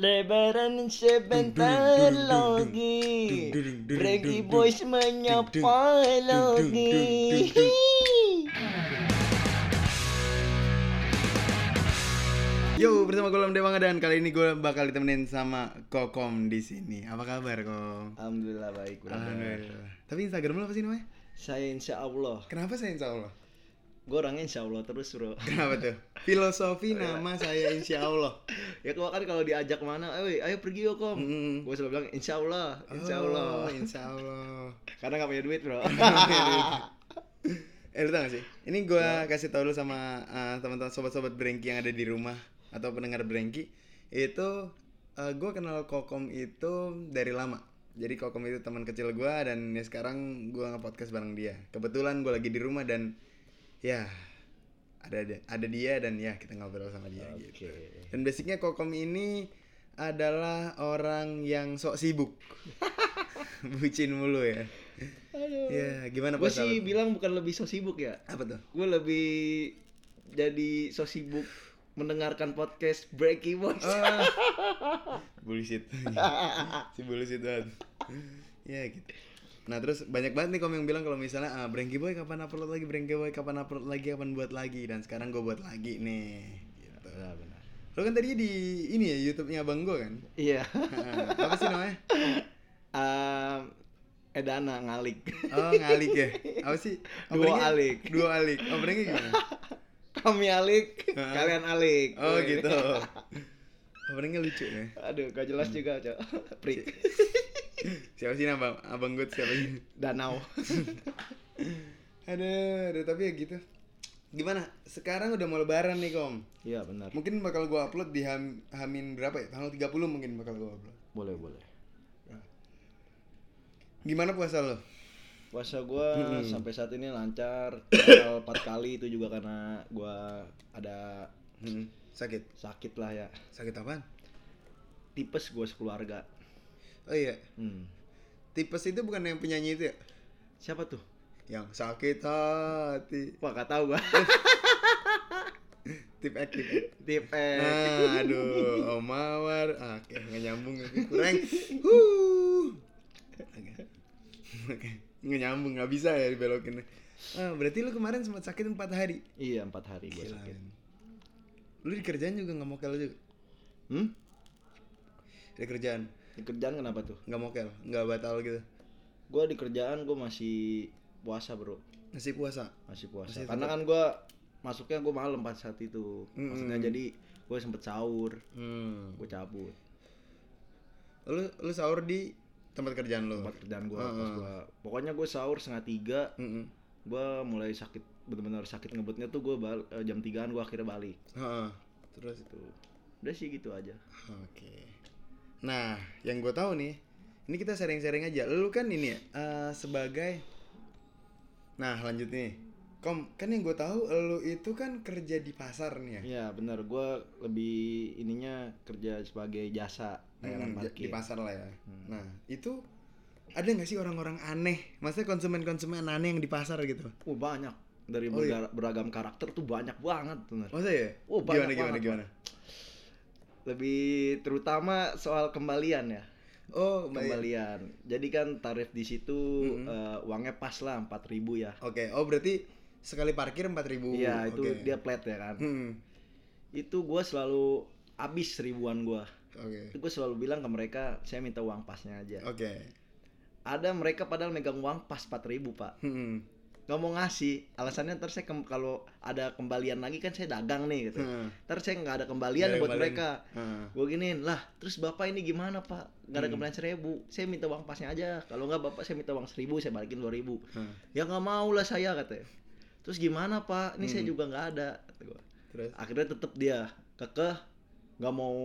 Lebaran sebentar lagi Reggae Boys menyapa lagi Yo, bersama gue Lam Dewanga dan kali ini gue bakal ditemenin sama Kokom di sini. Apa kabar, Kom? Alhamdulillah baik. Alhamdulillah. Tapi Instagram lu apa sih namanya? Saya insya Allah Kenapa saya insya Allah? Gue orangnya insya Allah terus bro Kenapa tuh? Filosofi nama saya insya Allah. Ya kalau kan kalau diajak mana Ayo, ayo pergi yuk kom Mm. Gue selalu bilang insya Allah Insya Oh, Allah insya Allah. Karena gak punya duit bro eh, lu tau gak sih? Ini gue kasih tau lu sama uh, teman-teman sobat-sobat Brengki yang ada di rumah atau pendengar Brengki itu uh, gue kenal Kokom itu dari lama. Jadi Kokom itu teman kecil gue dan ya sekarang gue nge-podcast bareng dia. Kebetulan gue lagi di rumah dan ya ada ada dia dan ya kita ngobrol sama dia gitu. Oke Dan basicnya Kokom ini adalah orang yang sok sibuk. Bucin mulu ya. Aduh Ya, gimana Gue sih bilang bukan lebih so sibuk ya apa tuh? Gue lebih jadi so sibuk mendengarkan podcast Breaky Boys Ah. bullshit. si bullshit banget. ya gitu. Nah terus banyak banget nih kom yang bilang kalau misalnya ah, Brengki Boy kapan upload lagi Brengki Boy kapan upload lagi kapan buat lagi dan sekarang gue buat lagi nih. Gitu. Benar, benar. Lo kan tadi di ini ya YouTube-nya abang gue kan. Iya apa sih namanya? Ehm, Edana ngalik Oh ngalik ya. Apa sih? Duo Openingnya? alik. Duo alik. Openingnya gimana? Kami alik, Ah. kalian alik Oh gitu. Openingnya lucu ya. Aduh gak jelas juga cok Prik Siapa sih abang abang gue siapa sih? Danau Aduh, aduh, tapi ya gitu. Gimana? Sekarang udah mau lebaran nih, Kom. Iya benar Mungkin bakal gua upload di ham, Hamin berapa ya? Tanggal 30 mungkin bakal gua upload. Boleh boleh Gimana puasa lo? Puasa gua sampai saat ini lancar Tinggal 4 kali itu juga karena gua ada Hmm, sakit. sakit lah ya Sakit apaan? Tipes gua sekeluarga Oh iya, hmm. tipes itu bukan yang penyanyi itu ya? Siapa tuh? Yang sakit hati. Wah gak tau gua Tip ek, tip ek. Tipes Nah, aduh, Om Mawar. Ah, oke, nggak nyambung kurang. Huh. Nggak nyambung, nggak bisa ya dibelokin. Ah, berarti lu kemarin sempat sakit 4 hari. Iya 4 hari Gila, sakit. Lu di kerjaan juga nggak mokel juga? Hmm? Di kerjaan Di kerjaan kenapa tuh? nggak mokel, nggak batal gitu. Gua di kerjaan gua masih puasa bro Masih puasa. masih puasa Masih karena kan gua masuknya gua malam pas saat itu maksudnya jadi gue sempet sahur Hmm. gue cabut Lu lu sahur di tempat kerjaan lu. tempat kerjaan gue gua pokoknya gue sahur setengah tiga Heeh. gue mulai sakit benar-benar sakit ngebutnya tuh gue jam tigaan gue akhirnya balik. Terus tuh udah sih gitu aja Oke. Nah, yang gue tahu nih, ini kita sharing-sharing aja. Lu kan ini ya eh, sebagai, nah lanjut nih, kom kan yang gue tahu lu itu kan kerja di pasar nih ya. Iya benar gue lebih ininya kerja sebagai jasa layanan Hmm, di pasar lah ya. Nah itu ada nggak sih orang-orang aneh, maksudnya konsumen-konsumen aneh yang di pasar gitu? oh banyak dari Oh, iya. beragam karakter tuh banyak banget bener Masa ya? Oh, gimana banyak gimana banget, gimana? Lebih terutama soal kembalian ya Oh, baik. kembalian. Jadi kan tarif di situ eh, uangnya pas lah 4000 ya. Oke, oh berarti sekali parkir 4000 Iya, itu Oke. dia flat ya kan. Hmm. Itu gua selalu habis seribuan gua. Oke. Itu gue selalu bilang ke mereka, saya minta uang pasnya aja. Oke. Ada mereka padahal megang uang pas 4000 pak. Hmm. Nggak mau ngasih, alasannya ntar saya kalau ada kembalian lagi kan saya dagang nih gitu. Hmm. Ntar saya nggak ada kembalian ada buat kembalian. mereka. Hmm. Gue giniin lah, terus bapak ini gimana pak? Nggak ada kembalian seribu, saya minta uang pasnya aja. Kalau nggak bapak saya minta uang seribu, saya balikin dua ribu. Hmm. Ya nggak mau lah saya katanya. Terus gimana pak? Ini saya juga nggak ada. Kata. Terus? Akhirnya tetep dia kekeh, nggak mau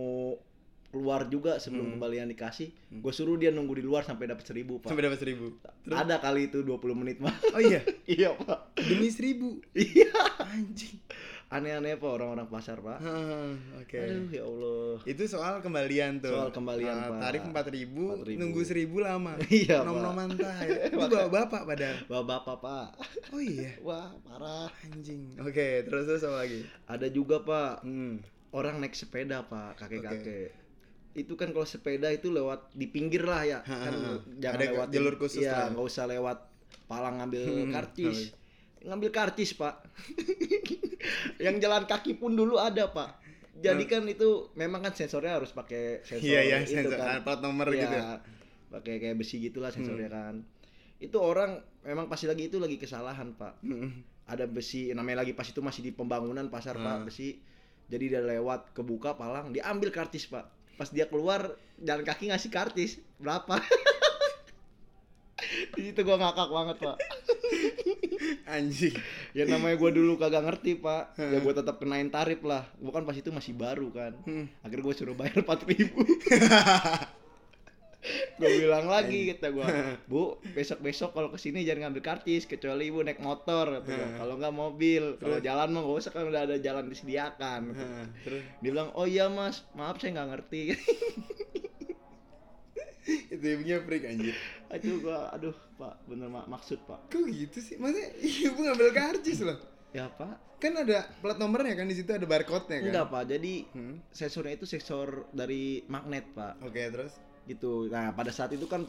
keluar juga sebelum kembalian dikasih. Gue suruh dia nunggu di luar sampai dapat seribu pak. Sampai dapat seribu. Ada kali itu 20 menit mah. Oh iya, iya pak. demi seribu. Iya. Anjing. Aneh-aneh pak orang-orang pasar pak. Oke. Aduh ya Allah. Itu soal kembalian tuh. Soal kembalian, Ah, Pak. Tarif empat ribu, 4.000. nunggu seribu lama. Iya, Nom Pak. noman tai. Itu bawa bapak padahal. Bapak-bapak pak. Oh iya. Wah parah. Anjing. Oke, terus terus apa lagi? Ada juga pak Hmm. orang naik sepeda pak kakek-kakek. Itu kan kalau sepeda itu lewat di pinggir lah ya. Kan jangan Ada lewat jalur khusus ya nggak usah lewat palang ngambil Hmm, karcis. ngambil. Karcis pak. Yang jalan kaki pun dulu ada pak. Jadi kan itu memang kan sensornya harus pakai sensor Iya iya itu sensor kan. ah, plat nomor Iya, gitu. pakai kayak besi gitulah sensornya Hmm. kan. Itu orang memang pasti lagi itu lagi kesalahan pak. Hmm. ada besi namanya lagi pas itu masih di pembangunan pasar Hmm. pak besi. Jadi dia lewat kebuka palang diambil kartis pak pas dia keluar jalan kaki ngasih kartis berapa? Di situ gua ngakak banget pak. Anjing. ya namanya gua dulu kagak ngerti pak. Ya gua tetap kenain tarif lah. Gua kan pas itu masih baru kan. Hmm. akhirnya gua suruh bayar empat ribu gue bilang lagi kata gua bu besok besok kalau ke sini jangan ngambil kartis kecuali ibu naik motor kata kalau nggak mobil kalau jalan mah nggak usah kan udah ada jalan disediakan Terus dia bilang oh iya mas maaf saya nggak ngerti itu ibunya freak anjir. itu gua aduh pak bener mak maksud pak Kok gitu sih? Maksudnya ibu ngambil karcis loh. ya pak Kan ada plat nomornya kan di situ ada barcode-nya kan? enggak pak jadi Hmm. sensornya itu sensor dari magnet pak Oke, terus? Gitu nah pada saat itu kan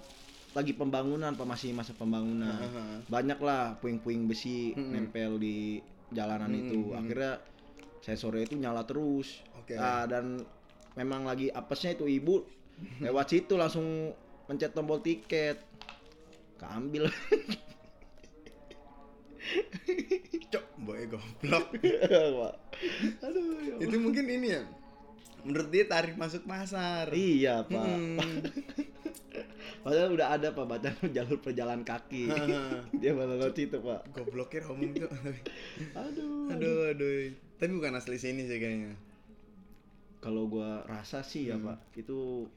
lagi pembangunan pak masih masa pembangunan Heeh. banyak lah puing-puing besi Mm-mm. nempel di jalanan itu Mm-mm. akhirnya sensornya itu nyala terus Oke. Ah, dan memang lagi apesnya itu ibu lewat situ langsung pencet tombol tiket keambil Cok, boy goblok. Aduh ya itu mungkin ini ya. Menurut dia tarif masuk pasar. iya pak Hmm. padahal udah ada pak baca jalur perjalan kaki dia malah lewat situ pak Gobloknya ngomong tuh. aduh aduh, aduh. Tapi bukan asli sini sih kayaknya. kalau gua rasa sih ya Hmm. pak itu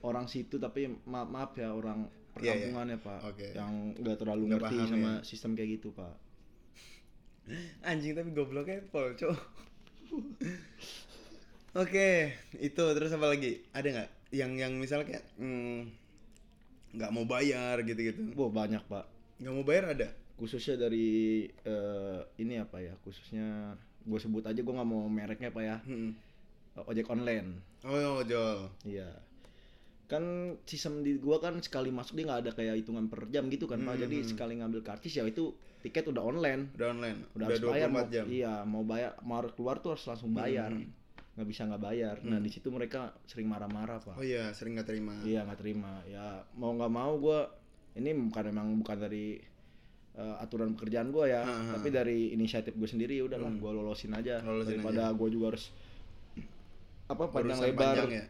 orang situ tapi maaf maaf ya orang Iya, iya. perkampungan ya pak Oke. yang nggak terlalu Nggak ngerti sama ya. sistem kayak gitu pak Anjing tapi gobloknya pol, cok. Oke, itu terus apa lagi? Ada nggak yang yang misalnya kayak hmm, nggak mau bayar gitu-gitu? Wah banyak pak Nggak mau bayar ada? khususnya dari eh, ini apa ya khususnya gue sebut aja gue nggak mau mereknya pak ya Hmm. ojek online Oh, ojol. iya kan sistem di gua kan sekali masuk dia nggak ada kayak hitungan per jam gitu kan pak jadi Hmm. sekali ngambil karcis ya itu tiket udah online Udah online. udah, Udah, harus bayar 24 mau, jam. iya mau bayar mau keluar tuh harus langsung bayar Hmm. Nggak bisa nggak bayar nah di situ mereka sering marah-marah pak Oh iya, sering nggak terima. iya nggak terima ya mau nggak mau gua ini bukan emang bukan dari eh, aturan pekerjaan gua ya Ha, ha. tapi dari inisiatif gue sendiri ya udahlah gua lolosin aja Hmm. Lolosin daripada gua juga harus apa panjang Urusan lebar panjang ya.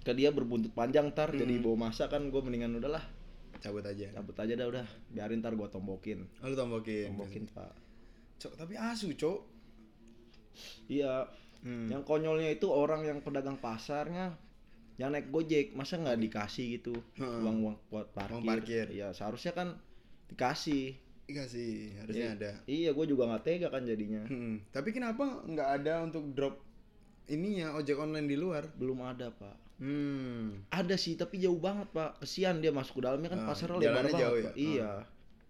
ke dia berbuntut panjang tar jadi Hmm. bawa masa kan gue mendingan udahlah Cabut aja. cabut aja dah udah biarin tar gue tombokin Oh, lu tombokin. tombokin pak Cok, tapi asu, cok. iya Hmm. yang konyolnya itu orang yang pedagang pasarnya yang naik gojek masa nggak dikasih gitu Heeh. uang uang buat parkir. Uang parkir. iya seharusnya kan dikasih Iya sih, harusnya Iya. ada. iya gue juga nggak tega kan jadinya Hmm. Tapi kenapa nggak ada untuk drop ininya ojek online di luar? belum ada pak Hmm. ada sih tapi jauh banget pak kesian dia masuk ke dalamnya kan Ah, pasarnya lebar banget jauh ya? iya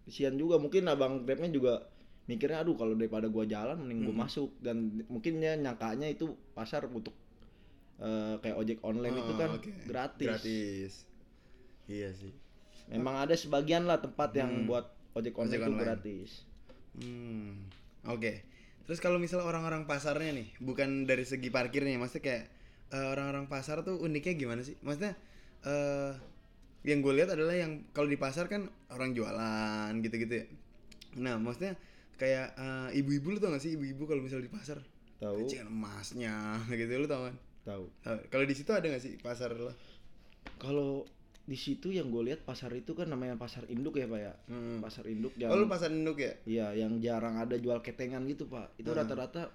kesian juga mungkin abang grabnya juga mikirnya aduh kalau daripada gua jalan mending gua Hmm. masuk dan mungkin dia nyangkanya itu pasar untuk eh, kayak ojek online itu Oh, kan oke. gratis. Gratis. Iya sih. memang ada sebagian lah tempat yang Hmm. buat ojek online Ojek itu online. gratis Hmm. Oke. Terus kalau misalnya orang-orang pasarnya nih, bukan dari segi parkirnya, maksudnya kayak eh, orang-orang pasar tuh uniknya gimana sih? Maksudnya eh yang gue lihat adalah yang kalau di pasar kan orang jualan gitu-gitu ya. Nah, maksudnya kayak eh, ibu-ibu lu tau gak sih ibu-ibu kalau misalnya di pasar tahu Anjing, emasnya gitu lu tau kan? tahu. Kalau di situ ada gak sih pasar lo? kalau di situ yang gue lihat pasar itu kan namanya pasar induk ya pak ya Hmm. pasar induk yang Oh lu pasar induk ya? Iya, yang jarang ada jual ketengan gitu pak. Itu Ah. rata-rata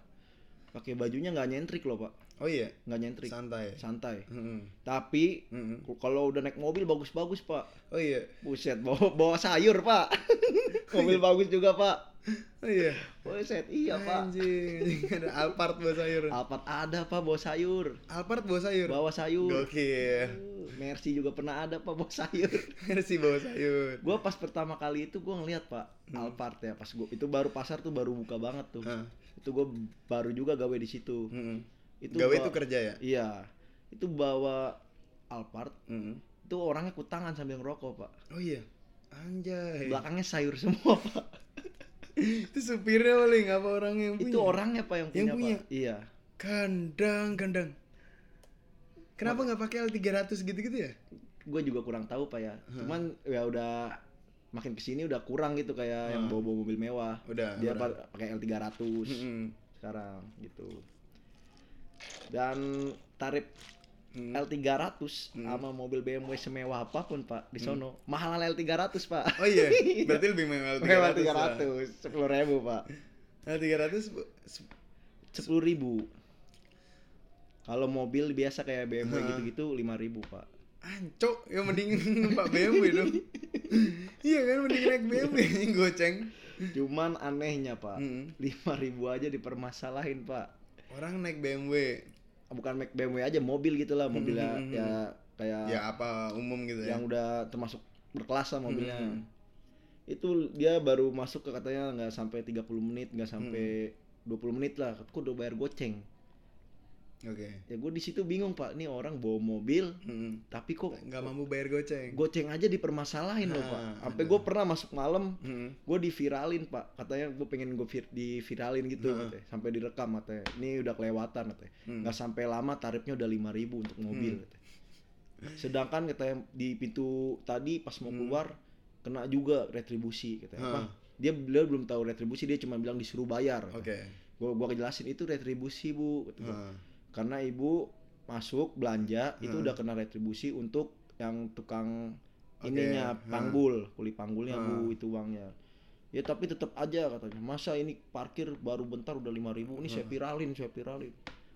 pakai bajunya nggak nyentrik loh pak, Oh iya, nggak nyentrik, santai. santai. Hmm. Tapi Hmm. kalau udah naik mobil bagus-bagus pak. Oh iya. Buset, bawa, bawa sayur pak. mobil bagus juga pak. Oh iya. Buset, iya pak. Anjing, ada Alphard bawa sayur. Alphard ada pak bawa sayur. Alphard bawa sayur. Bawa sayur. Gokil. Uh, Mercy juga pernah ada pak bawa sayur. Mercy bawa sayur. gua pas pertama kali itu gua ngeliat pak Alphard ya pas gua itu baru pasar tuh baru buka banget tuh. Hah. Itu gua baru juga gawe di situ. Mm-mm. Itu Gawe bawa- itu kerja ya? Iya. Itu bawa Alphard Mm. itu orangnya kutangan sambil ngerokok pak Oh iya. Anjay. belakangnya sayur semua pak itu supirnya paling apa orang yang punya? itu orangnya pak yang punya, Yang punya? pak iya Kandang, kandang. Kenapa nggak pakai L300 gitu-gitu ya? gue juga kurang tahu pak ya cuman ya udah makin ke sini udah kurang gitu kayak yang Hmm. bawa bawa mobil mewah Udah, dia udah. pa- pakai L300 Mm-mm. sekarang gitu dan tarif Hmm. L300 sama mobil BMW semewah apa pun pak di sono mahal L300 pak Oh iya, berarti lebih mewah L300. mewah lah. 300 sepuluh ribu pak L300 bu- se- sepuluh ribu kalau mobil biasa kayak BMW gitu-gitu lima ribu pak ancok ya mending Pak BMW dong. iya kan mending naik BMW goceng. cuman anehnya pak Mm. lima ribu aja dipermasalahin pak Orang naik BMW bukan Mac BMW aja mobil gitulah mobilnya Hmm, hmm, ya kayak ya apa umum gitu ya. yang udah termasuk berkelas lah mobilnya Hmm. itu dia baru masuk ke katanya nggak sampai 30 menit nggak sampai Hmm. 20 menit lah aku udah bayar goceng Oke. ya gue di situ bingung pak nih orang bawa mobil Mm. tapi kok Nggak mampu bayar goceng. goceng aja dipermasalahin loh Nah, pak sampai ada. gue pernah masuk malam Mm. gue diviralin pak katanya gue pengen gue vir diviralin gitu Nah. katanya. sampai direkam katanya ini udah kelewatan katanya Hmm. nggak sampai lama tarifnya udah 5000 untuk mobil Hmm. katanya. sedangkan katanya di pintu tadi pas mau Hmm. keluar kena juga retribusi katanya apa Hah. dia beliau belum tahu retribusi dia cuma bilang disuruh bayar Oke. gua gua kejelasin itu retribusi bu gua. Karena ibu masuk belanja itu Hmm. udah kena retribusi untuk yang tukang Oke, ininya hmm. panggul kuli panggulnya bu Hmm. itu uangnya ya tapi tetap aja katanya masa ini parkir baru bentar udah 5000 ini saya viralin saya viralin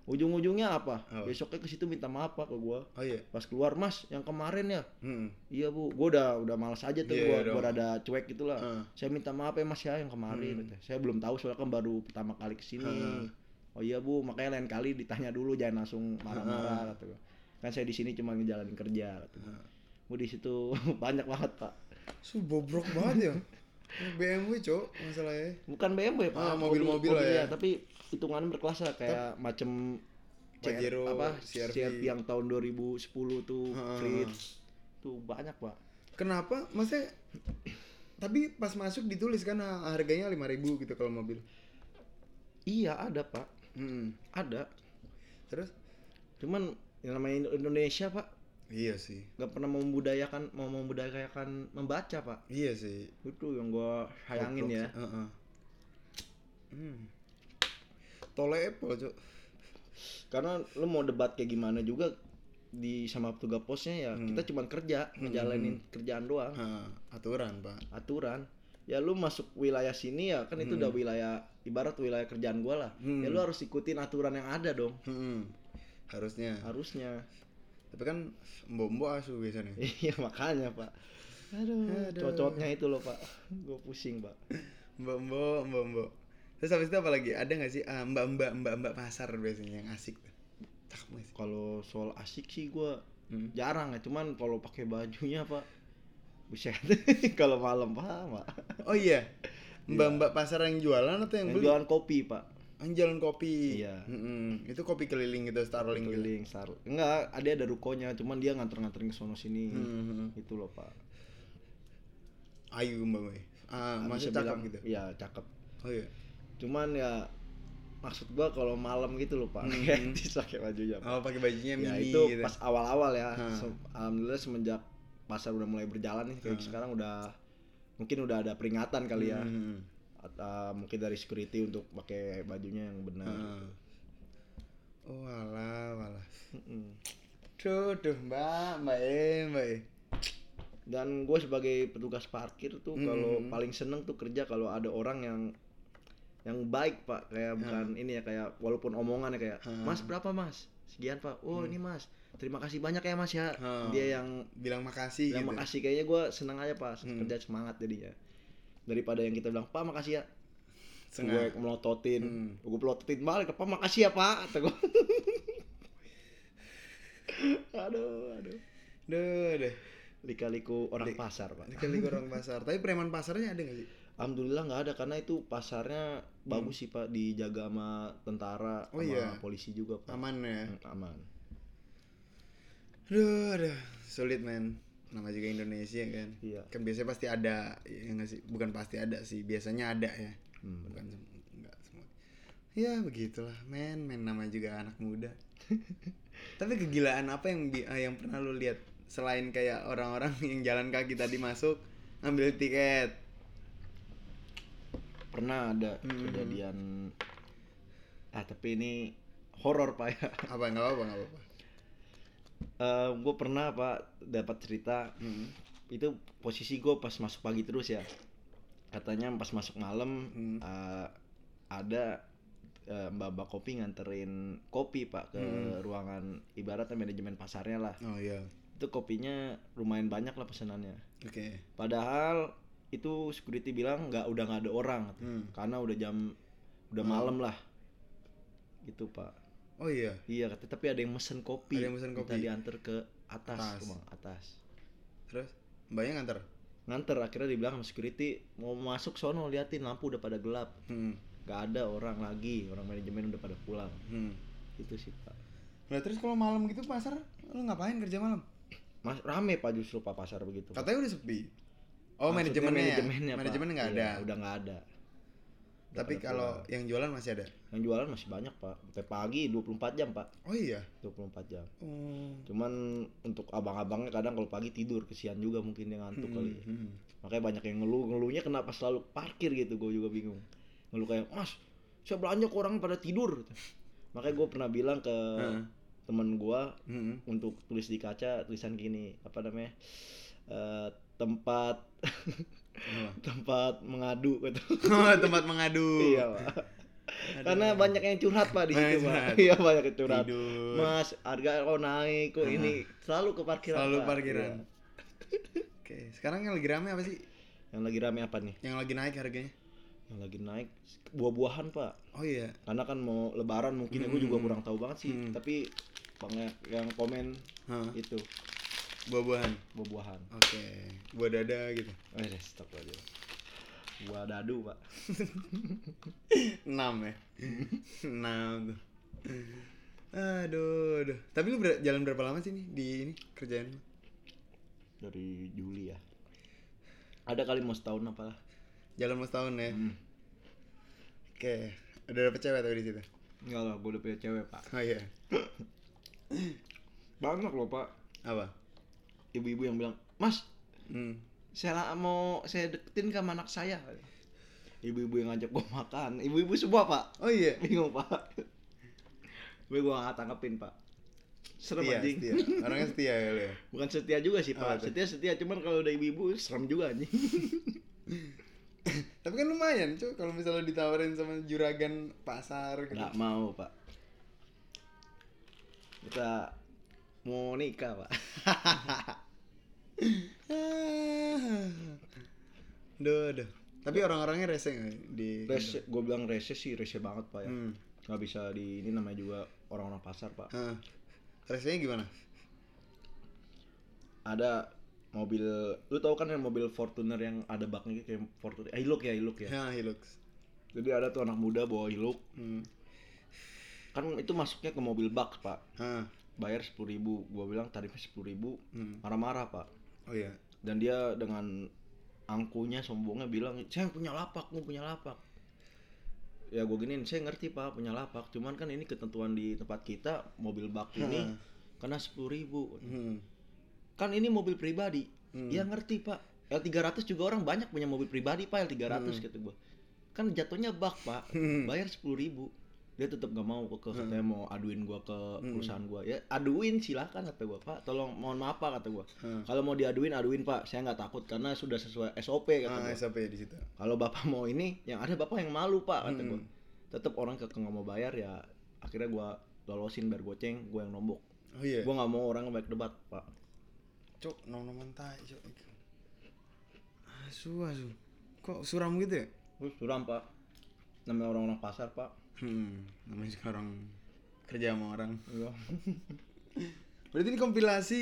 ujung-ujungnya apa Hmm. Oh. besoknya ke situ minta maaf pak ke gua Oh iya. pas keluar mas yang kemarin ya Mm. iya bu gua udah udah malas aja tuh Iya gua, dong. gua rada cuek gitulah Heeh. saya minta maaf ya mas ya yang kemarin Hmm. saya belum tahu soalnya kan baru pertama kali ke sini Heeh. Oh iya bu makanya lain kali ditanya dulu jangan langsung marah-marah kata kan saya di sini cuma ngejalanin kerja kata gua di situ banyak banget pak Su bobrok banget ya. BMW cok masalahnya. bukan BMW pak Ah, mobil-mobil lah ya. tapi hitungannya berkelas lah kayak macam Pajero, apa CR-V. CR-V yang tahun 2010 tuh Heeh. Fritz tuh banyak pak Kenapa? Maksudnya tapi pas masuk ditulis kan harganya 5000 gitu kalau mobil. iya ada pak Mm. ada Terus? cuman yang namanya Indonesia pak Iya sih. nggak pernah membudayakan mau membudayakan membaca pak Iya sih. itu yang gua sayangin ya sih. Heeh. Hmm. Tole Apple cok. karena lu mau debat kayak gimana juga di sama petugas posnya ya Hmm. kita cuma kerja ngejalanin kerjaan doang Ah, aturan pak. aturan ya lu masuk wilayah sini ya kan itu udah wilayah ibarat wilayah kerjaan gua lah Hmm. ya lu harus ikutin aturan yang ada dong Hmm. Harusnya. harusnya Tapi kan mbok-mbok asu biasanya. iya makanya pak aduh, Aduh. cocoknya itu loh pak gua pusing pak Mbok-mbok, mbok-mbok. Terus habis itu apa lagi? Ada nggak sih ah, mbak-mbak mbak-mbak pasar biasanya yang asik tuh? Kalau soal asik sih gua Hmm. jarang ya cuman kalau pakai bajunya pak bisa kalau malam pak Oh iya. Mbak-mbak pasar yang jualan atau yang yang beli? jualan kopi pak Yang jualan kopi. Iya. Mm-mm. Itu kopi keliling gitu Starling gitu. keliling star enggak ada ada rukonya cuman dia nganter-nganterin ke sono sini Hmm. itu loh pak Ayu mbak gue. Ah, masih cakep bilang, gitu. iya cakep Oh iya. cuman ya maksud gua kalau malam gitu loh pak Hmm. kayak pakai bajunya Pak. Oh pakai bajunya ya mini itu gitu. pas awal-awal ya Hmm. Se- alhamdulillah semenjak pasar udah mulai berjalan nih kayak Hmm. sekarang udah mungkin udah ada peringatan kali ya Hmm. atau mungkin dari security untuk pakai bajunya yang benar Ah. Oh alah, alah. Duh, duh, mbak, mbak eh, mbak eh. dan gue sebagai petugas parkir tuh Hmm. kalau paling seneng tuh kerja kalau ada orang yang yang baik pak kayak bukan ini ya kayak walaupun omongan ya kayak Hmm. mas berapa mas sekian pak oh ini mas terima kasih banyak ya mas ya Hmm. dia yang Bilang makasih yang gitu. makasih kayaknya gue seneng aja pak Hmm. kerja semangat jadinya daripada yang kita bilang pak makasih ya gue melototin Hmm. gue pelototin balik pak makasih ya pak kata gue aduh aduh Duh, deh. lika-liku orang pasar pak Kali orang pasar. Tapi preman pasarnya ada nggak sih? Alhamdulillah nggak ada karena itu pasarnya bagus sih pak dijaga sama tentara Oh sama iya. polisi juga pak Aman ya. Hmm, aman Aduh, aduh, sulit men. Nama juga Indonesia kan. Iya. Kan biasanya pasti ada, ya nggak sih? Bukan pasti ada sih, biasanya ada ya. Hmm. Bukan sem- nggak semua. Ya begitulah, men, men namanya juga anak muda. Tapi kegilaan apa yang eh, yang pernah lu lihat selain kayak orang-orang yang jalan kaki tadi masuk ngambil tiket? pernah ada Hmm. kejadian ah tapi ini horor pak ya Apa nggak apa nggak apa-apa. gue pernah pak dapat cerita Hmm. itu posisi gue pas masuk pagi terus ya katanya pas masuk malam Hmm. eh, ada eh, mbak-mbak kopi nganterin kopi pak ke Hmm. ruangan ibaratnya manajemen pasarnya lah Oh iya. itu kopinya lumayan banyak lah pesanannya Oke. padahal itu security bilang nggak udah nggak ada orang Hmm. karena udah jam udah Hmm. malam lah gitu pak Oh iya. iya tapi ada yang mesen kopi Ada yang mesen minta kopi. diantar ke atas, Atas. rumah atas Terus mbaknya nganter. nganter akhirnya dibilang sama security mau masuk sono liatin lampu udah pada gelap Hmm. nggak ada orang lagi orang manajemen udah pada pulang Hmm. itu sih pak Nah, terus kalau malam gitu pasar lu ngapain kerja malam? mas rame pak justru pak pasar begitu Pak. Katanya udah sepi. Oh, Maksudnya manajemennya. ya? manajemennya Pak. Manajemennya nggak Iya, ada. udah nggak ada Tapi kalau pulang. yang jualan masih ada. yang jualan masih banyak pak sampai pagi 24 jam pak Oh iya. 24 jam Oh. cuman untuk abang-abangnya kadang kalau pagi tidur kesian juga mungkin dia ngantuk kali Hmm. makanya banyak yang ngeluh ngeluhnya kenapa selalu parkir gitu gue juga bingung ngeluh kayak mas saya belanja kok orang pada tidur makanya gue pernah bilang ke Heeh. temen gue Hmm. untuk tulis di kaca tulisan gini apa namanya Eh, tempat Apa? tempat mengadu gitu Oh, tempat mengadu. iya pak karena banyak yang curhat pak di situ pak iya banyak yang curhat Tidur. mas harga kok naik kok ini selalu ke parkiran Selalu Pak. parkiran. Iya. Oke, sekarang yang lagi rame apa sih? yang lagi rame apa nih Yang lagi naik harganya? yang lagi naik buah-buahan pak Oh iya. karena kan mau lebaran mungkin ya, gue juga Hmm. kurang tahu banget sih Hmm. tapi banyak yang komen Hah, itu buah-buahan. buah-buahan Oke, buah dada gitu. eh stop aja buah dadu pak 6 ya. 6 tuh. Aduh, aduh. Tapi lu ber- jalan berapa lama sih nih di ini kerjaan lu? dari Juli ya ada kali mau setahun apa lah Jalan mau setahun ya. hmm. Oke, udah dapet cewek tapi di situ. enggak lah gue udah punya cewek pak Oh iya. banyak loh pak Apa? Ibu-ibu yang bilang mas Hmm. saya mau saya deketin ke anak saya. Ibu-ibu yang ngajak gue makan. Ibu-ibu semua pak. Oh iya. bingung pak. Gue gue nggak tanggepin pak. Serem Setia, anjing. setia. Orangnya setia ya bukan setia juga sih pak. Tuh? setia setia. Cuman kalau udah ibu-ibu serem juga anjing. Tapi kan lumayan, cuy, kalau misalnya ditawarin sama juragan pasar gitu. nggak mau pak. Kita mau nikah pak Duh, duh. Tapi orang-orangnya rese nggak di rese gue bilang rese sih rese banget pak ya Hmm. nggak bisa di ini namanya juga orang-orang pasar pak Hah. Resenya gimana? ada mobil lu tau kan yang mobil Fortuner yang ada baknya gitu, kayak Fortuner eh, Hilux ya Hilux ya Ya, Hilux. jadi ada tuh anak muda bawa Hilux Hmm. kan itu masuknya ke mobil bak pak Hah. bayar sepuluh ribu gua bilang tarifnya sepuluh ribu Hmm. marah-marah pak Oh iya. dan dia dengan angkunya sombongnya bilang saya punya lapak mau punya lapak ya gue giniin saya ngerti pak punya lapak cuman kan ini ketentuan di tempat kita mobil bak ini karena sepuluh ribu Hmm. kan ini mobil pribadi Hmm. ya ngerti pak L300 juga orang banyak punya mobil pribadi pak L300 Hmm. kata gua kan jatuhnya bak pak Hmm. bayar sepuluh ribu dia tetap gak mau ke, ke katanya mau aduin gua ke Hmm. perusahaan gua ya aduin silakan kata gua pak tolong mohon maaf pak kata gua Hah. kalau mau diaduin aduin pak saya nggak takut karena sudah sesuai SOP kata Ah, gua SOP di situ. kalau bapak mau ini yang ada bapak yang malu pak kata Hmm. gua tetap orang ke nggak mau bayar ya akhirnya gua lolosin biar goceng gua yang nombok Oh iya. gua nggak mau orang baik debat pak Cok, nom-noman tai, cok. Asu, asu. Kok suram gitu ya? suram pak namanya orang-orang pasar pak Hmm, namanya sekarang kerja sama orang. Iya. Berarti ini kompilasi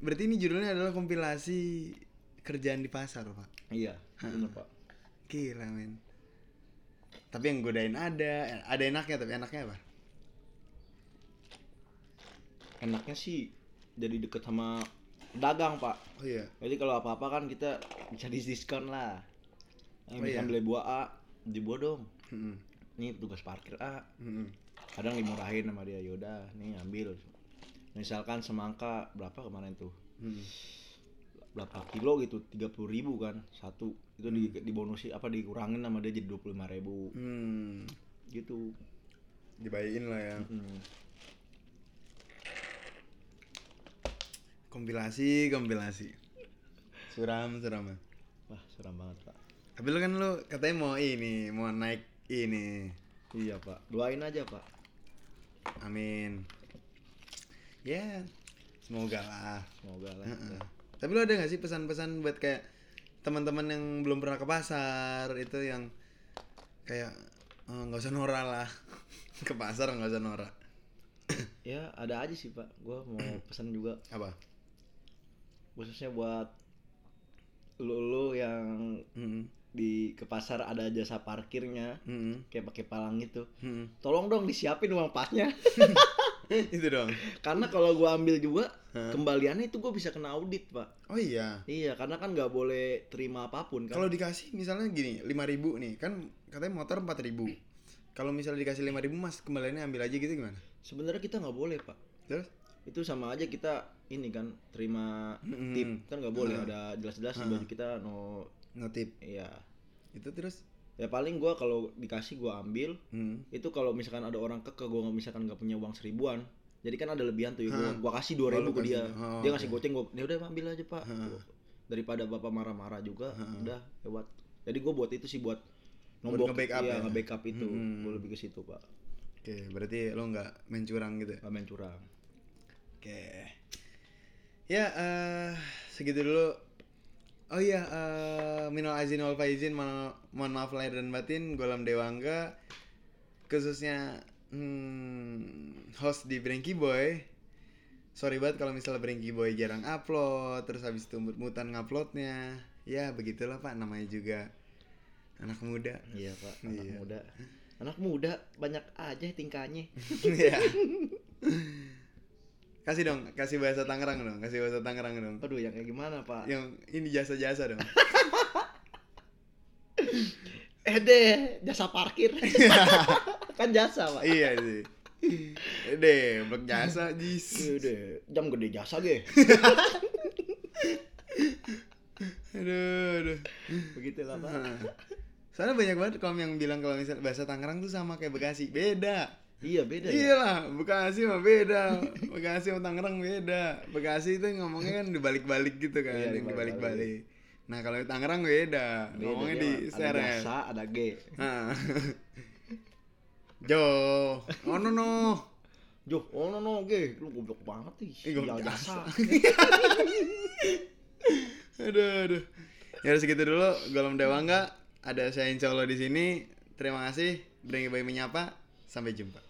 Berarti ini judulnya adalah kompilasi kerjaan di pasar, Pak. Iya, bener pak. Gila, men. Tapi yang godain ada, ada enaknya tapi enaknya apa? Enaknya sih jadi deket sama dagang pak Oh iya. jadi kalau apa apa kan kita bisa diskon lah Oh, yang bisa iya. beli buah A di buah dong Mm-mm. Ini tugas parkir A Mm-mm. kadang dimurahin sama dia yaudah nih ambil misalkan semangka berapa kemarin tuh Mm-mm. berapa kilo gitu tiga puluh ribu kan satu itu di dibonusi apa dikurangin sama dia jadi dua puluh lima ribu Hmm. gitu Dibayiin lah ya. Mm. Kompilasi, kompilasi. Suram, suram. wah seram banget pak Tapi lu kan lu katanya mau ini, mau naik ini. iya pak doain aja pak Amin. Ya, semoga lah. semoga lah Heeh. Tapi lu ada gak sih pesan-pesan buat kayak teman-teman yang belum pernah ke pasar itu yang kayak "Eh, nggak usah norak lah ke pasar nggak usah norak ya ada aja sih pak gua mau pesan juga apa khususnya buat lu lu yang. Di ke pasar ada jasa parkirnya Mm-mm. kayak pakai palang gitu. Mm-mm. tolong dong disiapin uang pasnya. Itu dong. Karena kalau gua ambil juga Hah? kembaliannya itu gua bisa kena audit pak. Oh iya? Iya karena kan nggak boleh terima apa pun kan. Kalau dikasih misalnya gini 5000 nih kan katanya motor 4000 kalau misalnya dikasih 5000 mas kembaliannya ambil aja gitu gimana? Sebenarnya kita nggak boleh pak. Terus? Itu sama aja kita ini kan terima Mm-mm. tip. Kan nggak boleh Ah. ada jelas-jelas baju kita no notip iya itu terus ya paling gua kalau dikasih gua ambil Hmm. itu kalau misalkan ada orang keke gua nggak misalkan nggak punya uang seribuan jadi kan ada lebihan tuh ya gua, gua kasih dua ribu ke dia. Oh, dia ngasih goceng gua ya udah ambil aja pak Hah. daripada bapak marah-marah juga Hah. udah lewat jadi gua buat itu sih buat nombok nge-backup iya, ya? nge-backup itu Hmm. gua lebih ke situ pak oke berarti lo nggak main curang gitu ya nggak main curang Oke. Ya, eh segitu dulu. Oh iya, eh minal azin wal faizin, mohon, mohon maaf lahir dan batin, Golam Dewangga, khususnya hmm, host di Brengki Boy. Sorry banget kalau misalnya Brengki Boy jarang upload, terus habis itu mut-mutan nguploadnya. Ya begitulah pak, namanya juga anak muda. iya pak anak Iya. muda anak muda banyak aja tingkahnya Iya. kasih dong, kasih bahasa Tangerang dong, kasih bahasa Tangerang dong. aduh yang kayak gimana pak yang ini jasa-jasa dong. eh deh jasa parkir kan jasa pak iya sih. Deh, blok jasa jis. Iya deh jam gede jasa ge Aduh, aduh. begitulah pak Soalnya banyak banget kaum yang bilang kalau misalnya bahasa Tangerang tuh sama kayak Bekasi. Beda. Iya beda ya Iyalah, Bekasi mah beda. Bekasi sama Tangerang beda. Bekasi itu ngomongnya kan dibalik-balik gitu kan, Iya, yang dibalik-balik. Nah, kalau di Tangerang beda. Beda, ngomongnya di mah. ada seret. jasa ada G Nah. Jo, ono no. Joh, oh no no G, lu goblok banget nih. Ih, goblok Ya, jasa. jasa. aduh, aduh. Ya udah segitu dulu, Golem Dewangga. Ada saya Insya Allah di sini. Terima kasih. Bring Bayi menyapa. Sampai jumpa.